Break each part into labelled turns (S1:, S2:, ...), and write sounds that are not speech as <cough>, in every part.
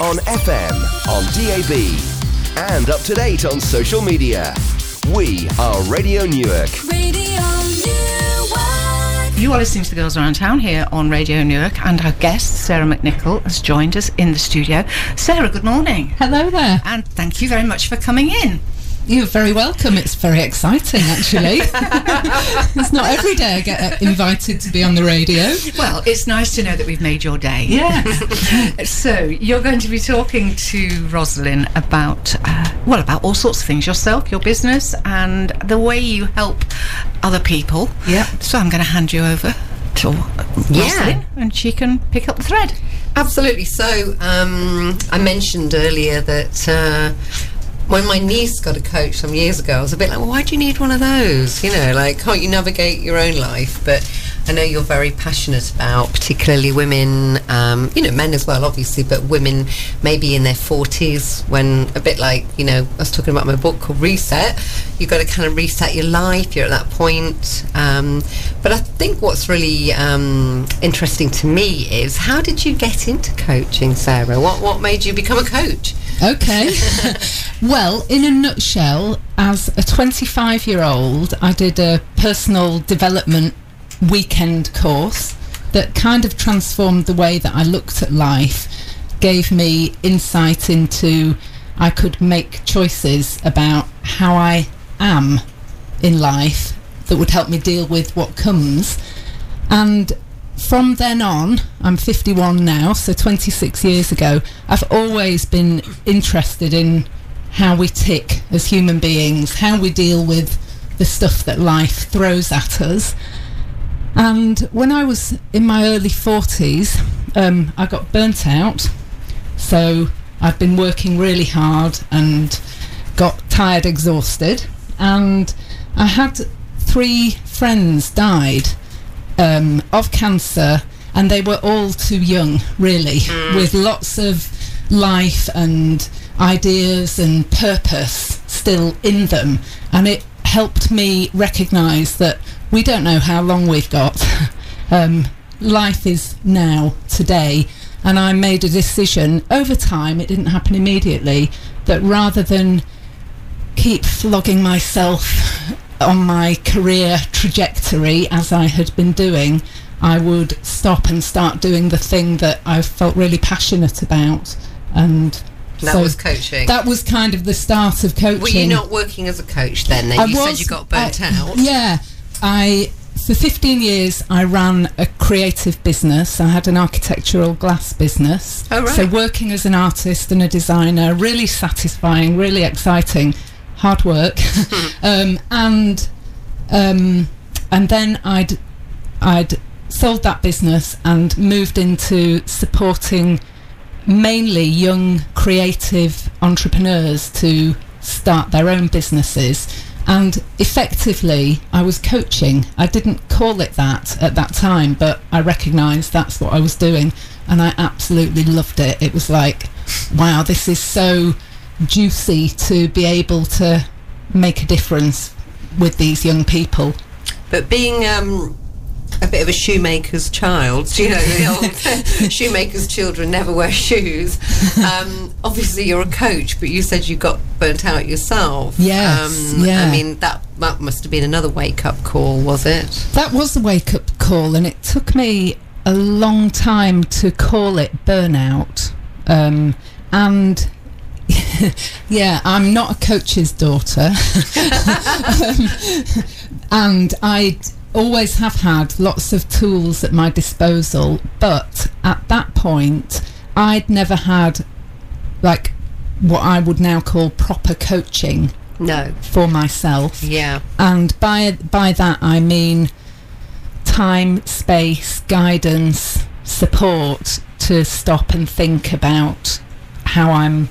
S1: on FM, on DAB, and up to date on social media. We are Radio Newark.
S2: Radio Newark.
S3: You are listening to the Girls Around Town here on Radio Newark, and our guest, Sarah McNichol, has joined us in the studio. Sarah, good morning.
S4: Hello there.
S3: And thank you very much for coming in.
S4: You're very welcome. It's very exciting, actually. <laughs> it's not every day I get uh, invited to be on the radio.
S3: Well, it's nice to know that we've made your day.
S4: Yeah. <laughs>
S3: So, you're going to be talking to Rosalind about, uh, well, about all sorts of things yourself, your business, and the way you help other people.
S4: Yep.
S3: So, I'm going to hand you over to
S5: Yeah.
S3: Rosalind, and she can pick up the thread.
S5: Absolutely. So, um, I mentioned earlier that uh, when my niece got a coach some years ago, I was a bit like, well, why do you need one of those? You know, like, can't you navigate your own life? But I know you're very passionate about, particularly women, um, you know, men as well, obviously, but women maybe in their 40s when a bit like, you know, I was talking about my book called Reset. You've got to kind of reset your life. You're at that point. Um, but I think what's really um, interesting to me is how did you get into coaching, Sarah? What, what made you become a coach?
S4: Okay. <laughs> well, in a nutshell, as a 25 year old, I did a personal development weekend course that kind of transformed the way that I looked at life, gave me insight into I could make choices about how I am in life that would help me deal with what comes. And from then on, I'm 51 now, so 26 years ago, I've always been interested in how we tick as human beings, how we deal with the stuff that life throws at us. And when I was in my early 40s, um, I got burnt out. So I've been working really hard and got tired, exhausted. And I had three friends died um, of cancer, and they were all too young, really, with lots of life and ideas and purpose still in them. And it helped me recognize that we don't know how long we've got. <laughs> um, life is now, today. And I made a decision over time, it didn't happen immediately, that rather than keep flogging myself on my career trajectory as I had been doing, I would stop and start doing the thing that I felt really passionate about. And
S5: That
S4: so
S5: was coaching.
S4: that was kind of the start of coaching.
S5: Were you not working as a coach then? Then
S4: I
S5: you said you got burnt
S4: I-
S5: out.
S4: Yeah, I for 15 years I ran a creative business. I had an architectural glass business.
S5: Oh, right.
S4: So working as an artist and a designer, really satisfying, really exciting, hard work, <laughs> um, and um, and then I'd I'd sold that business and moved into supporting mainly young creative entrepreneurs to start their own businesses. And effectively I was coaching. I didn't call it that at that time but I recognized that's what I was doing and I absolutely loved it. It was like wow this is so juicy to be able to make a difference with these young people
S5: But being um, a bit of a shoemaker's child, you know, the old <laughs> shoemaker's children never wear shoes. Um, obviously, you're a coach, but you said you got burnt out yourself.
S4: Yes,
S5: Um,
S4: yeah.
S5: I mean, that, that must have been another wake up call, was it?
S4: That was the wake up call, and it took me a long time to call it burnout. Um, and <laughs> yeah, I'm not a coach's daughter. <laughs> um, and I always have had lots of tools at my disposal, but at that point, I'd never had like what I would now call proper coaching
S5: No.
S4: for myself
S5: Yeah.
S4: and by by that I mean time, space, guidance, support to stop and think about how I'm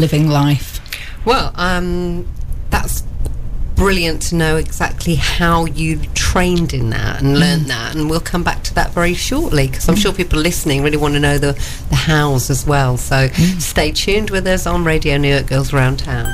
S4: living life.
S5: Well, um, that's brilliant to know exactly how you trained in that and learned that, and we'll come back to that very shortly because I'm sure people listening really want to know the the hows as well. So stay tuned with us on Radio Newark Girls Around Town.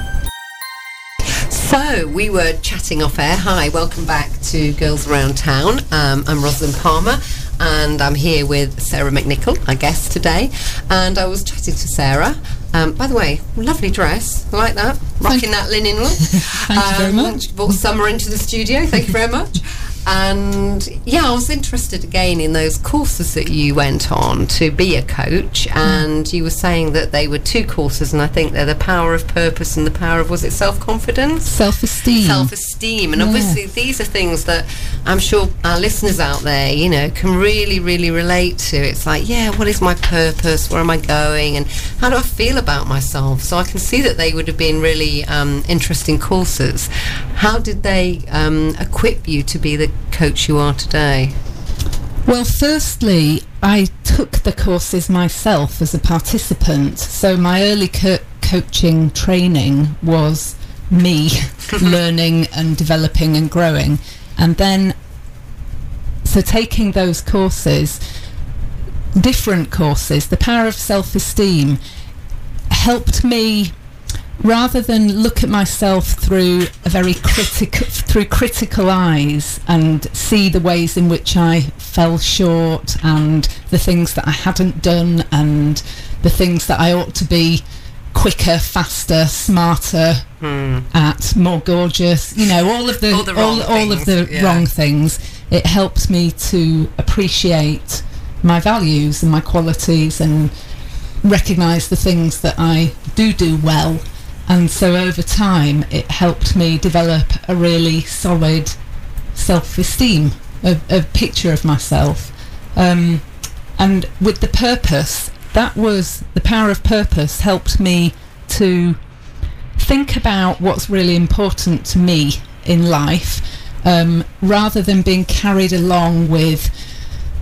S5: So we were chatting off air. Hi, welcome back to Girls Around Town. Um, I'm Rosalind Palmer. and I'm here with Sarah McNichol, our guest today. And I was chatting to Sarah. Um, by the way, lovely dress. I like that. Rocking that linen look. <laughs>
S4: Thank you very much.
S5: Brought summer into the studio. Thank you very much. <laughs> And yeah, I was interested again in those courses that you went on to be a coach. And you were saying that they were two courses, and I think they're the power of purpose and the power of was it self confidence?
S4: Self esteem.
S5: self esteem. And
S4: Yeah.
S5: obviously, these are things that I'm sure our listeners out there, you know, can really, really relate to. It's like, yeah, what is my purpose? Where am I going? And how do I feel about myself? So I can see that they would have been really um, interesting courses. How did they um, equip you to be the coach you are today?
S4: Well, firstly, I took the courses myself as a participant. So my early co- coaching training was me <laughs> learning and developing and growing. And then, so taking those courses, different courses, the power of self esteem helped me rather than look at myself through a very critical through critical eyes and see the ways in which I fell short and the things that I hadn't done and the things that I ought to be quicker, faster, smarter hmm. at, more gorgeous, you know, all of the
S5: All the wrong
S4: all, of the
S5: yeah.
S4: wrong things. It helped me to appreciate my values and my qualities and recognize the things that I do do well. And so over time, it helped me develop a really solid self esteem, a, a picture of myself. Um, and with the purpose, that was the power of purpose helped me to think about what's really important to me in life um, rather than being carried along with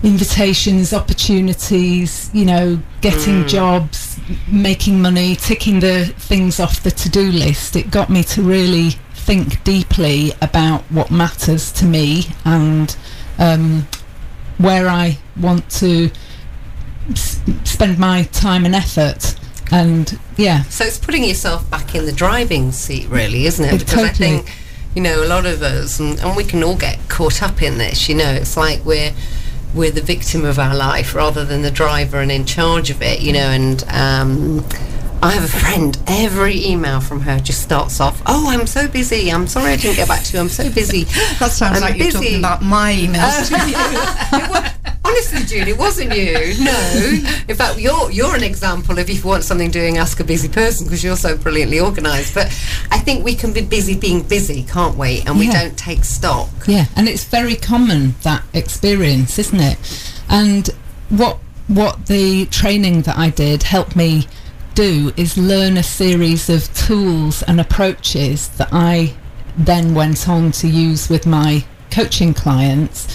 S4: invitations, opportunities, you know, getting jobs, making money, ticking the things off the to do list. It got me to really think deeply about what matters to me and um, where I want to s- spend my time and effort. And yeah,
S5: So it's putting yourself back in the driving seat, really, isn't it?
S4: It
S5: Because I think, you know, a lot of us, and, and we can all get caught up in this. You know, it's like we're we're the victim of our life rather than the driver and in charge of it. You know, and um, I have a friend. Every email from her just starts off, "Oh, I'm so busy. I'm sorry I didn't get back to you. I'm so busy."
S3: That sounds
S5: I'm
S3: like you're talking about my emails. <laughs>
S5: It Honestly, Julie, it wasn't you. <laughs> No. In fact, you're you're an example of if you want something doing, ask a busy person because you're so brilliantly organised. But I think we can be busy being busy, can't we? And we
S4: Yeah.
S5: don't take stock.
S4: Yeah, and it's very common that experience, isn't it? And what what the training that I did helped me do is learn a series of tools and approaches that I then went on to use with my coaching clients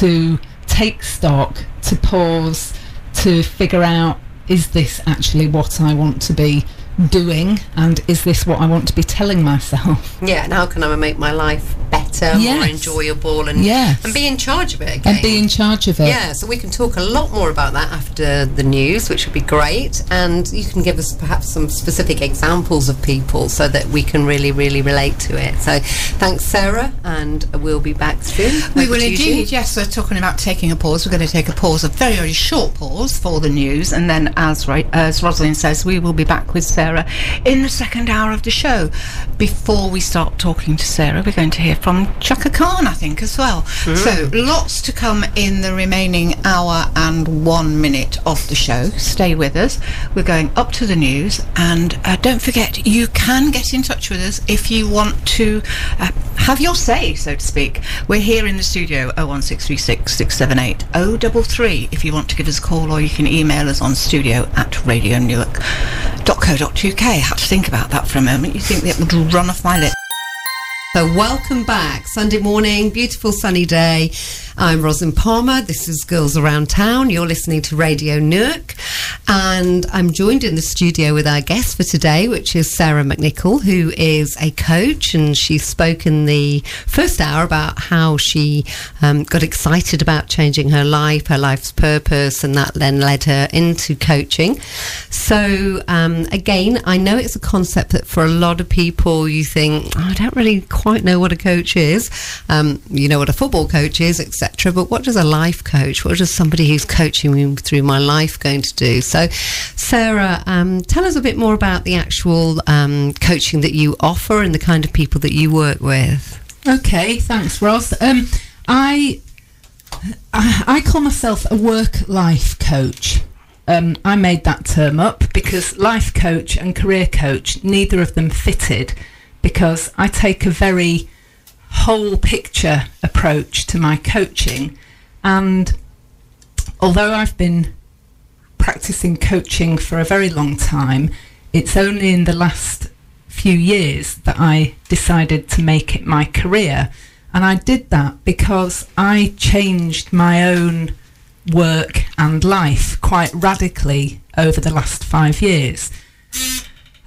S4: to take stock, to pause, to figure out is this actually what I want to be doing and is this what I want to be telling myself?
S5: Yeah, and how can I make my life better, more um,
S4: Yes.
S5: enjoyable, and
S4: Yes.
S5: and be in charge of it again?
S4: And be in charge of it.
S5: Yeah, so we can talk a lot more about that after the news, which would be great. And you can give us perhaps some specific examples of people so that we can really, really relate to it. So thanks, Sarah, and we'll be back soon.
S3: We
S5: Over
S3: will
S5: to you, Julie.
S3: indeed, yes. We're talking about taking a pause. We're going to take a pause, a very, very short pause for the news. And then, as, Ra- as Rosalind says, we will be back with Sarah in the second hour of the show. Before we start talking to Sarah, we're going to hear from Chaka Khan, I think, as well. So, lots to come in the remaining hour and one minute of the show. Stay with us. We're going up to the news. And uh, don't forget, you can get in touch with us if you want to uh, have your say, so to speak. We're here in the studio, 01636 678 033, if you want to give us a call, or you can email us on studio at radionewark.co.uk. I had to think about that for a moment. You think that would run off my lips.
S5: So, welcome back. Sunday morning, beautiful sunny day. I'm Rosin Palmer. This is Girls Around Town. You're listening to Radio Newark. And I'm joined in the studio with our guest for today, which is Sarah McNichol, who is a coach. And she spoke in the first hour about how she um, got excited about changing her life, her life's purpose, and that then led her into coaching. So, um, again, I know it's a concept that for a lot of people you think, "Oh, I don't really quite know what a coach is. Um, you know what a football coach is, etc. But what does a life coach, what does somebody who's coaching me through my life going to do? So, Sarah, um, tell us a bit more about the actual um, coaching that you offer and the kind of people that you work with.
S4: Okay, thanks, Ross. Um, I, I I call myself a work life coach. Um, I made that term up because life coach and career coach, neither of them fitted, because I take a very whole picture approach to my coaching, and although I've been practicing coaching for a very long time, it's only in the last few years that I decided to make it my career. And I did that because I changed my own work and life quite radically over the last five years.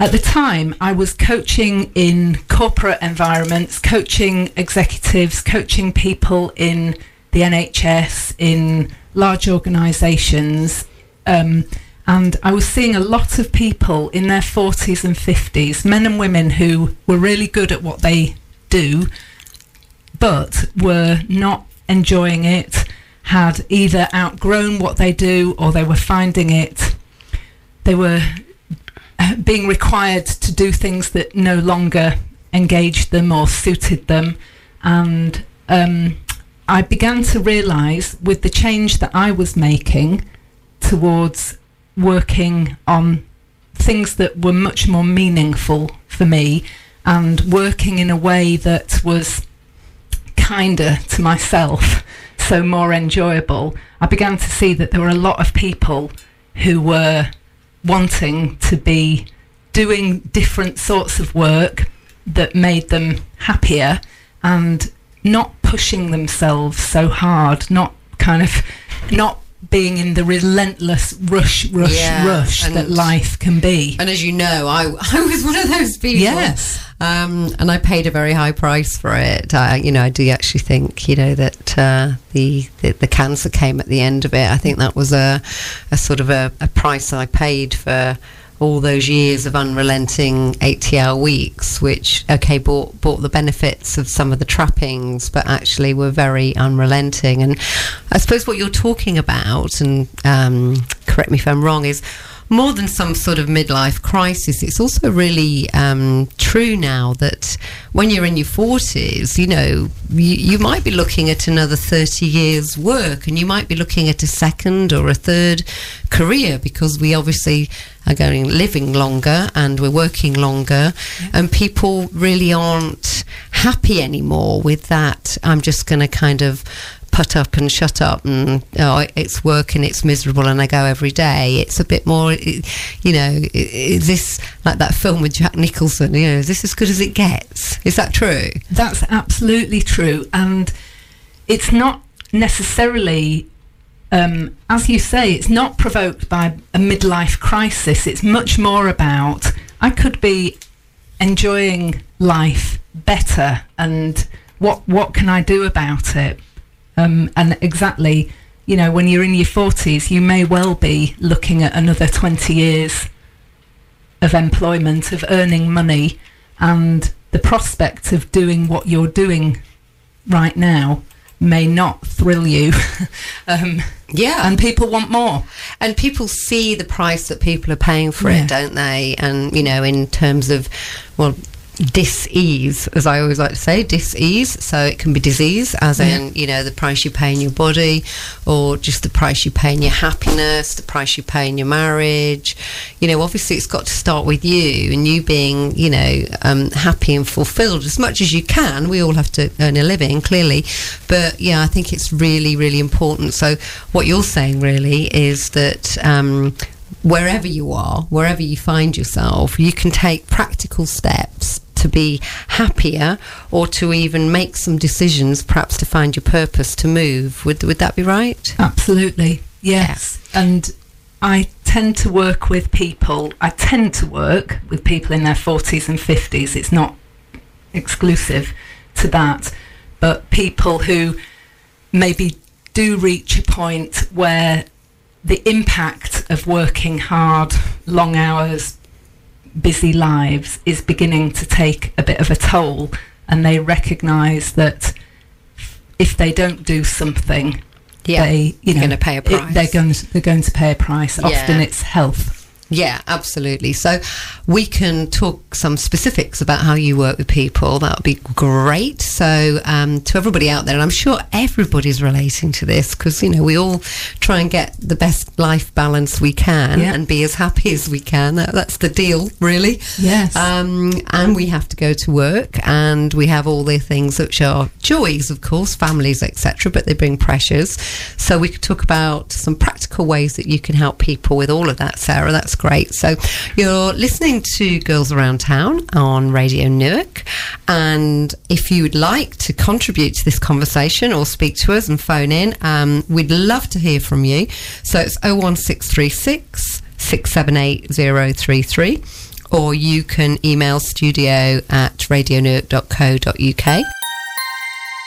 S4: At the time, I was coaching in corporate environments, coaching executives, coaching people in the NHS, in large organisations. Um, and I was seeing a lot of people in their 40s and 50s, men and women who were really good at what they do, but were not enjoying it, had either outgrown what they do or they were finding it, they were being required to do things that no longer engaged them or suited them. And um, I began to realise with the change that I was making towards working on things that were much more meaningful for me and working in a way that was kinder to myself, so more enjoyable, I began to see that there were a lot of people who were wanting to be doing different sorts of work that made them happier and not pushing themselves so hard, not kind of not being in the relentless rush, rush,
S5: Yeah,
S4: rush that life can be.
S5: And as you know, I, <laughs> I was one of those people.
S4: Yes.
S5: Um, and I paid a very high price for it. I, you know, I do actually think, you know, that uh, the, the the cancer came at the end of it. I think that was a, a sort of a, a price I paid for all those years of unrelenting 80-hour weeks, which okay bought bought the benefits of some of the trappings, but actually were very unrelenting. And I suppose what you're talking about, and um, correct me if I'm wrong, is more than some sort of midlife crisis, it's also really um, true now that when you're in your 40s, you know, you, you might be looking at another 30 years' work and you might be looking at a second or a third career because we obviously are going living longer and we're working longer and people really aren't happy anymore with that. I'm just going to kind of put up and shut up and oh, it's work and it's miserable and I go every day. It's a bit more, you know, is this like that film with Jack Nicholson? You know, is this as good as it gets? Is that true?
S4: That's absolutely true. And it's not necessarily, um, as you say, it's not provoked by a midlife crisis. It's much more about I could be enjoying life better and what, what can I do about it? Um, and exactly, you know, when you're in your 40s, you may well be looking at another 20 years of employment, of earning money, and the prospect of doing what you're doing right now may not thrill you. <laughs> um,
S5: Yeah.
S4: and people want more.
S5: And people see the price that people are paying for
S4: Yeah.
S5: it, don't they? And, you know, in terms of, well, dis-ease, as I always like to say, dis-ease. So it can be disease, as in, you know, the price you pay in your body, or just the price you pay in your happiness, the price you pay in your marriage. You know, obviously it's got to start with you and you being, you know, um, happy and fulfilled as much as you can. We all have to earn a living, clearly. But yeah, I think it's really, really important. So what you're saying really is that um, wherever you are, wherever you find yourself, you can take practical steps to be happier or to even make some decisions, perhaps to find your purpose to move. Would, would that be right?
S4: Absolutely, yes. And I tend to work with people, I tend to work with people in their 40s and 50s. It's not exclusive to that, but people who maybe do reach a point where the impact of working hard, long hours, busy lives is beginning to take a bit of a toll, and they recognise that if they don't do something,
S5: Yeah,
S4: they you know
S5: you're gonna pay a
S4: it-
S5: price.
S4: they're going to, they're going to pay a price.
S5: Yeah.
S4: Often it's health.
S5: Yeah, absolutely. So we can talk some specifics about how you work with people. That would be great. So um, to everybody out there, and I'm sure everybody's relating to this because you know we all try and get the best life balance we can
S4: Yeah.
S5: and be as happy as we can. That, that's the deal, really.
S4: Yes.
S5: Um, and we have to go to work, and we have all the things which are joys, of course, families, etc. But they bring pressures. So we could talk about some practical ways that you can help people with all of that, Sarah. That's great. So you're listening to Girls Around Town on Radio Newark, and if you would like to contribute to this conversation or speak to us and phone in, um, we'd love to hear from you. So it's 01636 678 033 or you can email studio at radionewark.co.uk.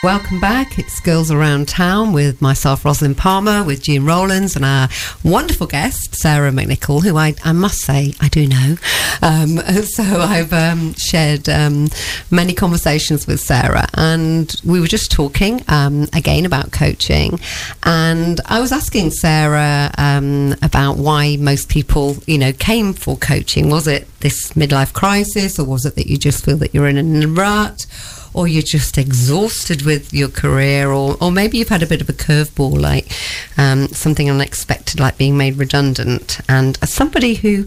S5: Welcome back. It's Girls Around Town with myself, Rosalind Palmer, with Jean Rollins, and our wonderful guest, Sarah McNichol, who I, I must say I do know. Um, <laughs> so I've um, shared um, many conversations with Sarah, and we were just talking um, again about coaching. And I was asking Sarah um, about why most people, you know, came for coaching. Was it this midlife crisis, or was it that you just feel that you're in a rut? Or you're just exhausted with your career, or, or maybe you've had a bit of a curveball, like um, something unexpected, like being made redundant. And as somebody who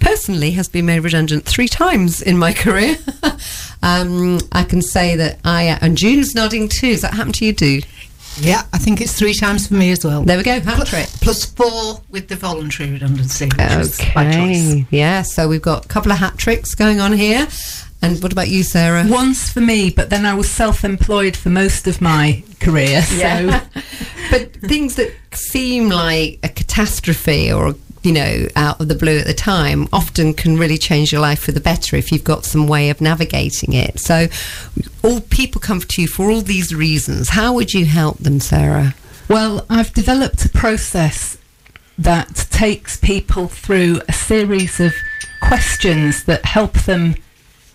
S5: personally has been made redundant three times in my <laughs> career, um, I can say that I, and June's nodding too. Does that happen to you, do?
S3: Yeah, I think it's three times for me as well.
S5: There we go, hat trick.
S3: Plus four with the voluntary redundancy. Which was by choice.
S5: Okay. Yeah, so we've got a couple of hat tricks going on here. And what about you, Sarah?
S4: Once for me, but then I was self-employed for most of my career. So <laughs>
S5: but things that seem like a catastrophe or you know out of the blue at the time often can really change your life for the better if you've got some way of navigating it so all people come to you for all these reasons how would you help them sarah
S4: Well, I've developed a process that takes people through a series of questions that help them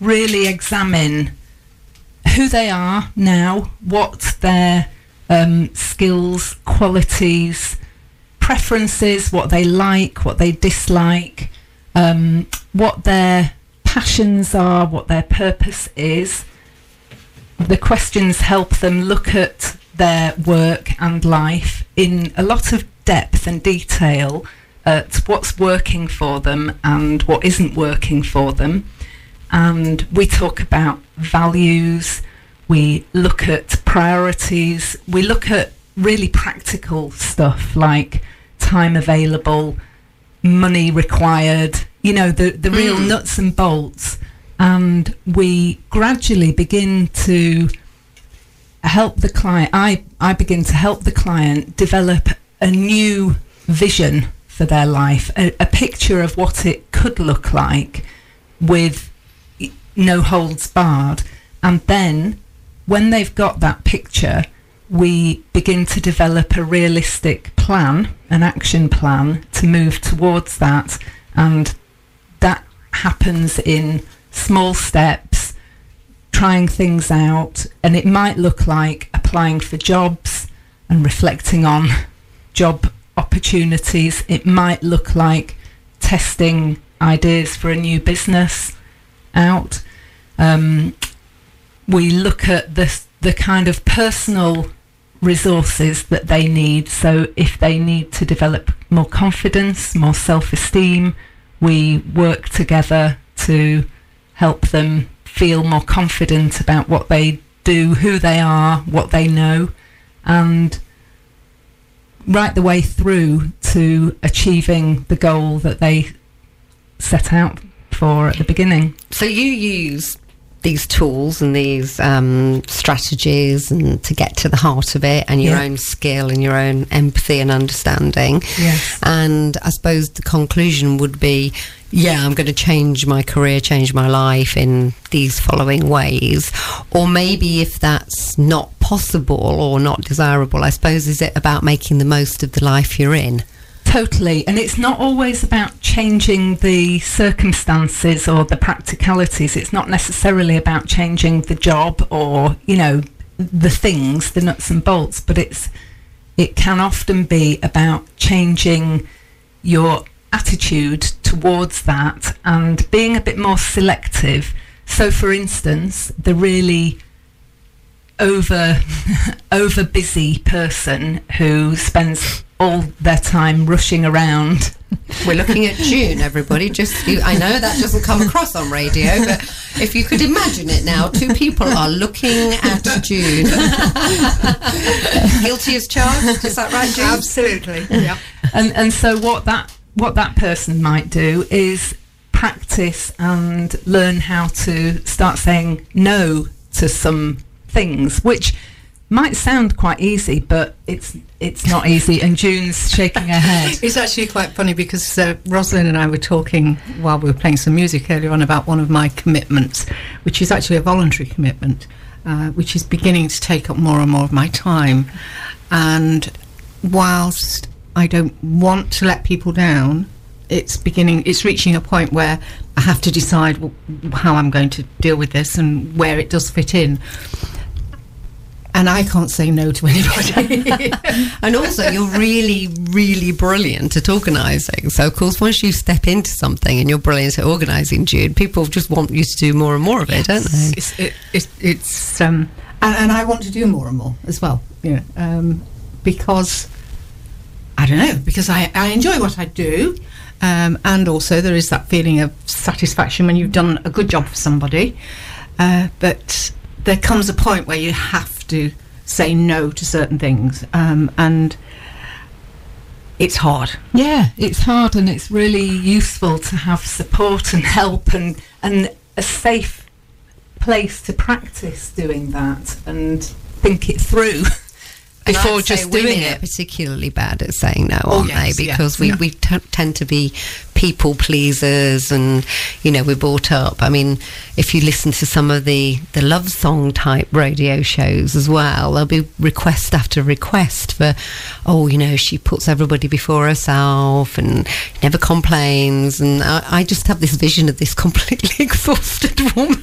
S4: really examine who they are now, what their um, skills, qualities, preferences, what they like, what they dislike, um, what their passions are, what their purpose is the questions help them look at their work and life in a lot of depth and detail at what's working for them and what isn't working for them. And we talk about values, we look at priorities, we look at really practical stuff like time available, money required, you know, the, the real mm. nuts and bolts. And we gradually begin to help the client. I, I begin to help the client develop a new vision for their life, a, a picture of what it could look like with no holds barred. And then when they've got that picture, we begin to develop a realistic plan, an action plan to move towards that. And that happens in small steps, trying things out. And it might look like applying for jobs and reflecting on job opportunities. It might look like testing ideas for a new business out. Um, we look at the the kind of personal resources that they need. So if they need to develop more confidence, more self-esteem, we work together to help them feel more confident about what they do, who they are, what they know, and right the way through to achieving the goal that they set out for at the beginning.
S5: so you use these tools and these um, strategies and to get to the heart of it and your
S4: Yeah.
S5: own skill and your own empathy and understanding
S4: Yes.
S5: And I suppose the conclusion would be, yeah, I'm going to change my career, change my life in these following ways. Or maybe if that's not possible or not desirable, I suppose, is it about making the most of the life you're in?
S4: Totally. And it's not always about changing the circumstances or the practicalities. It's not necessarily about changing the job or, you know, the things, the nuts and bolts, but it's it can often be about changing your attitude towards that and being a bit more selective. So, for instance, the really over <laughs> over busy person who spends all their time rushing around
S5: We're looking at June, everybody. Just you, I know that doesn't come across on radio, but if you could imagine it now, two people are looking at June. <laughs> Guilty as charged. Is that right, June?
S3: Absolutely. <laughs> Yeah.
S4: and and so what that what that person might do is practice and learn how to start saying no to some things which might sound quite easy but it's it's not easy and June's shaking her head <laughs>
S3: It's actually quite funny because uh, Rosalind and I were talking while we were playing some music earlier on about one of my commitments, which is actually a voluntary commitment, uh, which is beginning to take up more and more of my time. And whilst I don't want to let people down, it's beginning, it's reaching a point where I have to decide how I'm going to deal with this and where it does fit in. And I can't say no to anybody. <laughs>
S5: And also, you're really, really brilliant at organising. So, of course, once you step into something and you're brilliant at organising, Jude, people just want you to do more and more of it, don't they?
S3: it's, it, it, it's um, and, and I want to do more and more as well. You know, um, because I don't know, because I, I enjoy what I do, um, and also there is that feeling of satisfaction when you've done a good job for somebody. Uh, but there comes a point where you have to say no to certain things, um, and it's hard.
S4: yeah it's hard and it's really useful to have support and help and and a safe place to practice doing that and think it through <laughs> before just doing it
S5: particularly bad at saying no,
S3: Oh,
S5: aren't
S3: yes,
S5: they? Because we,
S3: Yeah.
S5: we t- tend to be people pleasers and, you know, we're brought up. I mean, if you listen to some of the, the love song type radio shows as well, there'll be request after request for, oh, you know, she puts everybody before herself and never complains. And I, I just have this vision of this completely <laughs> exhausted woman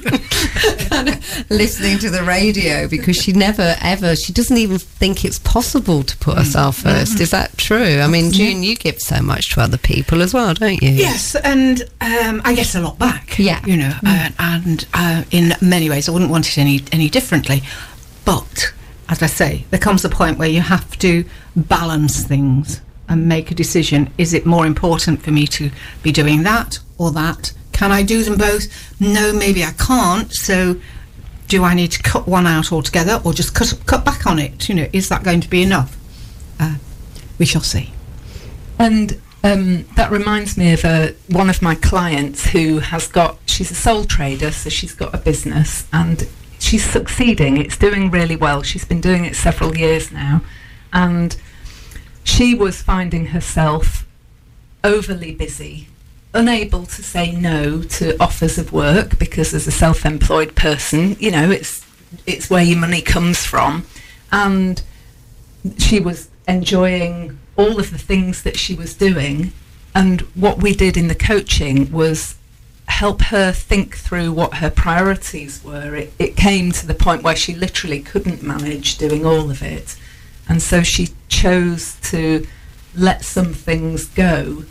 S5: kind <laughs> of listening to the radio because she never ever, she doesn't even think it's possible to put herself 1st Is that true? I mean, June, you give so much to other people as well, don't you?
S3: Yes, and um, I get a lot back.
S5: Yeah.
S3: you know, uh, and uh, in many ways, I wouldn't want it any any differently. But as I say, there comes a point where you have to balance things and make a decision. Is it more important for me to be doing that or that? Can I do them both? No, maybe I can't. So. Do I need to cut one out altogether, or just cut cut back on it? You know, is that going to be enough? Uh, we shall see.
S4: And um, that reminds me of uh, one of my clients who has got, she's a sole trader, so she's got a business and she's succeeding. It's doing really well. She's been doing it several years now. And she was finding herself overly busy, unable to say no to offers of work because as a self-employed person, you know, it's it's where your money comes from. And she was enjoying all of the things that she was doing. And what we did in the coaching was help her think through what her priorities were. It, it came to the point where she literally couldn't manage doing all of it. And so she chose to let some things go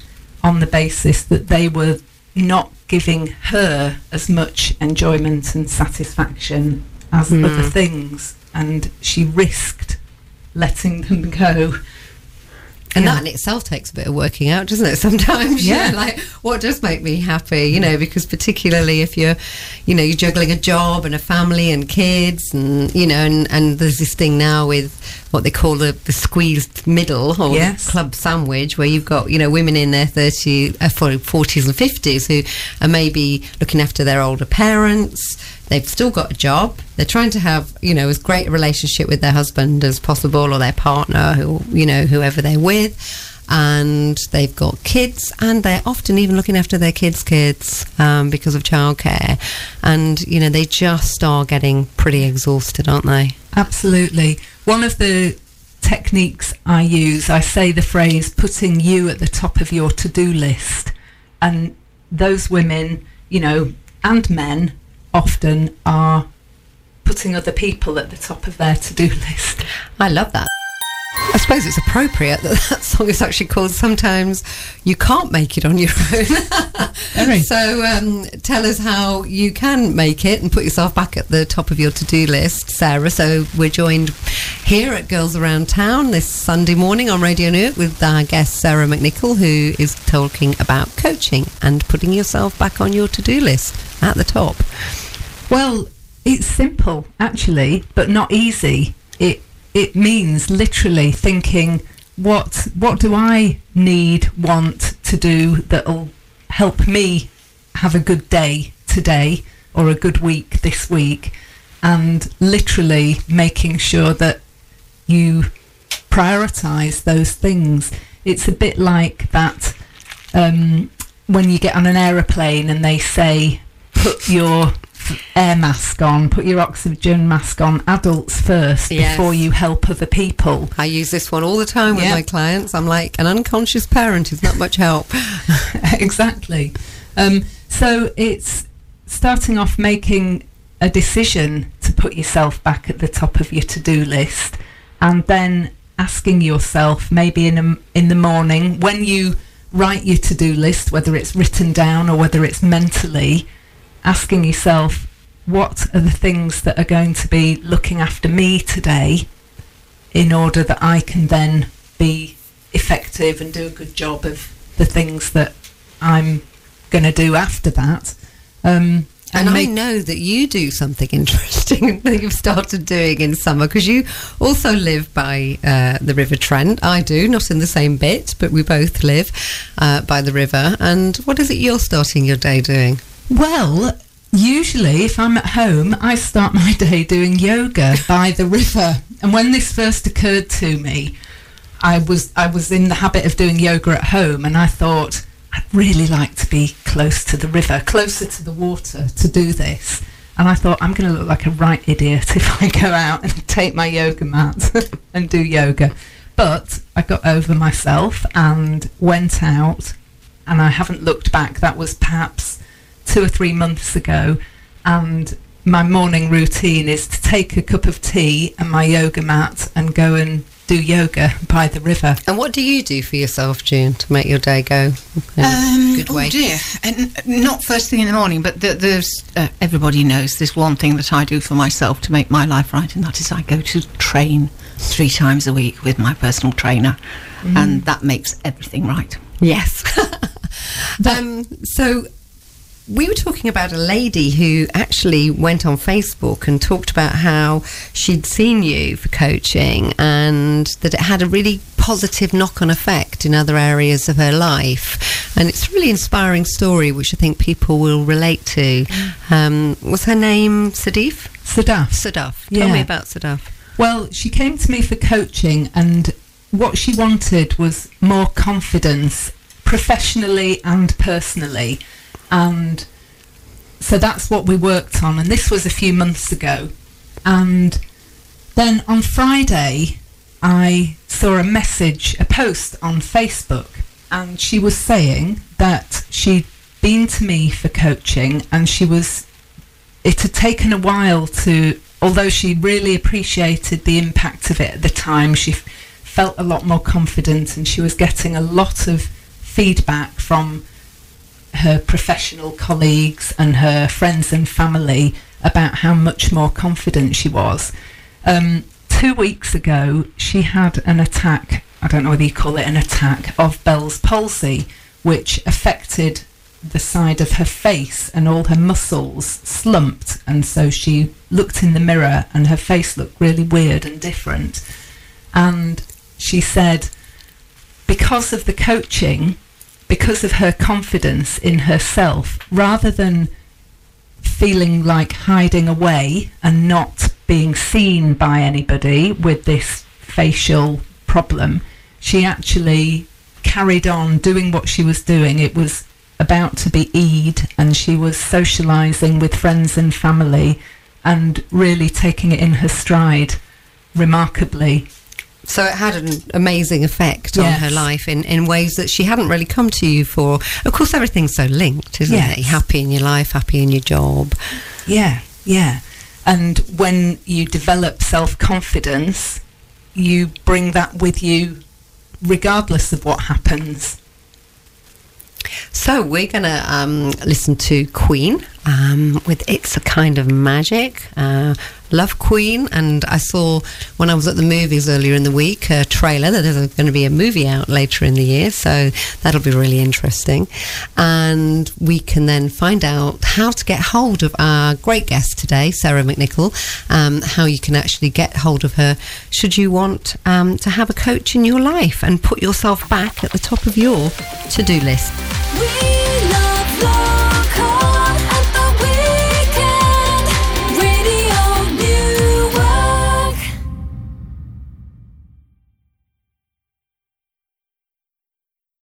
S4: on the basis that they were not giving her as much enjoyment and satisfaction as
S5: Hmm.
S4: other things. And she risked letting them go.
S5: And
S4: Yeah.
S5: that in itself takes a bit of working out, doesn't it? <laughs> Sometimes,
S4: Yeah.
S5: yeah. Like, what does make me happy? You know, because particularly if you're, you know, you're juggling a job and a family and kids, and you know, and, and there's this thing now with what they call the, the squeezed middle or
S4: Yes.
S5: club sandwich, where you've got, you know, women in their 30, uh, 40s and 50s who are maybe looking after their older parents. They've still got a job. They're trying to have, you know, as great a relationship with their husband as possible or their partner, who, you know, whoever they're with. And they've got kids, and they're often even looking after their kids' kids um, because of childcare. And, you know, they just are getting pretty exhausted, aren't they?
S4: Absolutely. One of the techniques I use, I say the phrase putting you at the top of your to do list. And those women, you know, and men often are putting other people at the top of their to-do list.
S5: I love that. I suppose it's appropriate that <laughs> that song is actually called Sometimes You Can't Make It on Your Own.
S4: Very. <laughs>
S5: so um, tell us how you can make it and put yourself back at the top of your to do list, Sarah. So we're joined here at Girls Around Town this Sunday morning on Radio Newark with our guest, Sarah McNichol, who is talking about coaching and putting yourself back on your to do list at the top.
S4: Well, it's simple actually, but not easy. It it means literally thinking what what do I need, want to do that'll help me have a good day today or a good week this week and literally making sure that you prioritize those things. It's a bit like that um, when you get on an aeroplane and they say, put your air mask on, put your oxygen mask on, adults first
S5: Yes.
S4: before you help other people.
S5: I use this one all the time with
S4: Yeah.
S5: my clients. I'm like, an unconscious parent is not much help. <laughs> <laughs>
S4: exactly. Um, so it's starting off making a decision to put yourself back at the top of your to-do list, and then asking yourself maybe in a, in the morning when you write your to-do list, whether it's written down or whether it's mentally, asking yourself what are the things that are going to be looking after me today in order that I can then be effective and do a good job of the things that I'm going to do after that. Um,
S5: And I
S4: make-
S5: know that you do something <laughs> interesting that you've started doing in summer because you also live by uh, the River Trent. I do, not in the same bit, but we both live uh, by the river. And what is it you're starting your day doing?
S4: Well, usually if I'm at home, I start my <laughs> day doing yoga by the river. And when this first occurred to me, I was I was in the habit of doing yoga at home, and I thought I'd really like to be close to the river, closer to the water to do this. And I thought I'm going to look like a right idiot <laughs> if I go out and take my yoga mat <laughs> and do yoga. But I got over myself and went out, and I haven't looked back. That was perhaps two or three months ago, and my morning routine is to take a cup of tea and my yoga mat and go and do yoga by the river.
S5: And what do you do for yourself, June, to make your day go in a
S3: Um,
S5: good
S3: oh
S5: way?
S3: dear, and not first thing in the morning, but th there's uh, everybody knows there's one thing that I do for myself to make my life right, and that is I go to train three times a week with my personal trainer, and that makes everything right.
S5: Yes. <laughs> um, so we were talking about a lady who actually went on Facebook and talked about how she'd seen you for coaching and that it had a really positive knock on effect in other areas of her life. And it's a really inspiring story, which I think people will relate to. Um, was her name Sadif?
S4: Sadaf.
S5: Sadaf. Tell
S4: Yeah.
S5: me about Sadaf.
S4: Well, she came to me for coaching, and what she wanted was more confidence, professionally and personally. And so that's what we worked on, and this was a few months ago. And then on Friday, I saw a message, a post on Facebook, and she was saying that she'd been to me for coaching and she was it had taken a while to, although she really appreciated the impact of it at the time, she f- felt a lot more confident and she was getting a lot of feedback from her professional colleagues and her friends and family about how much more confident she was. Um, two weeks ago, she had an attack, I don't know whether you call it an attack, of Bell's palsy, which affected the side of her face and all her muscles slumped. And so she looked in the mirror and her face looked really weird and different. And she said, because of the coaching, because of her confidence in herself, rather than feeling like hiding away and not being seen by anybody with this facial problem, she actually carried on doing what she was doing. It was about to be Eid, and she was socialising with friends and family and really taking it in her stride remarkably.
S5: So it had an amazing effect on her life in, in ways that she hadn't really come to you for. Of course, everything's so linked, isn't
S4: Yes.
S5: it? Happy in your life, happy in your job.
S4: Yeah, yeah. And when you develop self confidence, you bring that with you regardless of what happens.
S5: So we're going to um, listen to Queen um, with "It's a Kind of Magic." Uh, love Queen, and I saw when I was at the movies earlier in the week a trailer that there's going to be a movie out later in the year, so that'll be really interesting. And we can then find out how to get hold of our great guest today, Sarah McNichol, um, how you can actually get hold of her should you want um, to have a coach in your life and put yourself back at the top of your to-do list.
S2: We